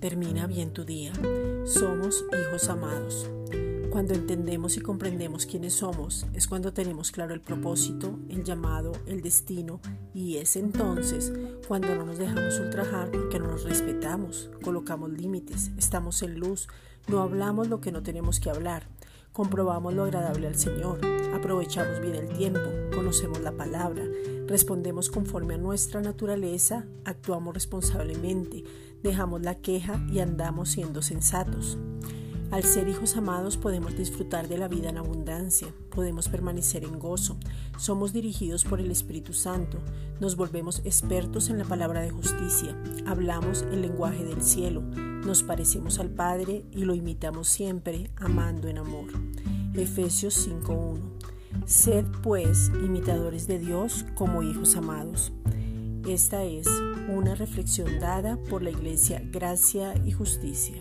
termina bien tu día. Somos hijos amados. Cuando entendemos y comprendemos quiénes somos es cuando tenemos claro el propósito, el llamado, el destino y es entonces cuando no nos dejamos ultrajar porque no nos respetamos, colocamos límites, estamos en luz, no hablamos lo que no tenemos que hablar, comprobamos lo agradable al Señor, aprovechamos bien el tiempo, conocemos la palabra, respondemos conforme a nuestra naturaleza, actuamos responsablemente, dejamos la queja y andamos siendo sensatos. Al ser hijos amados podemos disfrutar de la vida en abundancia, podemos permanecer en gozo, somos dirigidos por el Espíritu Santo, nos volvemos expertos en la palabra de justicia, hablamos el lenguaje del cielo, nos parecemos al Padre y lo imitamos siempre, amando en amor. Efesios 5.1 Sed pues imitadores de Dios como hijos amados. Esta es una reflexión dada por la Iglesia Gracia y Justicia.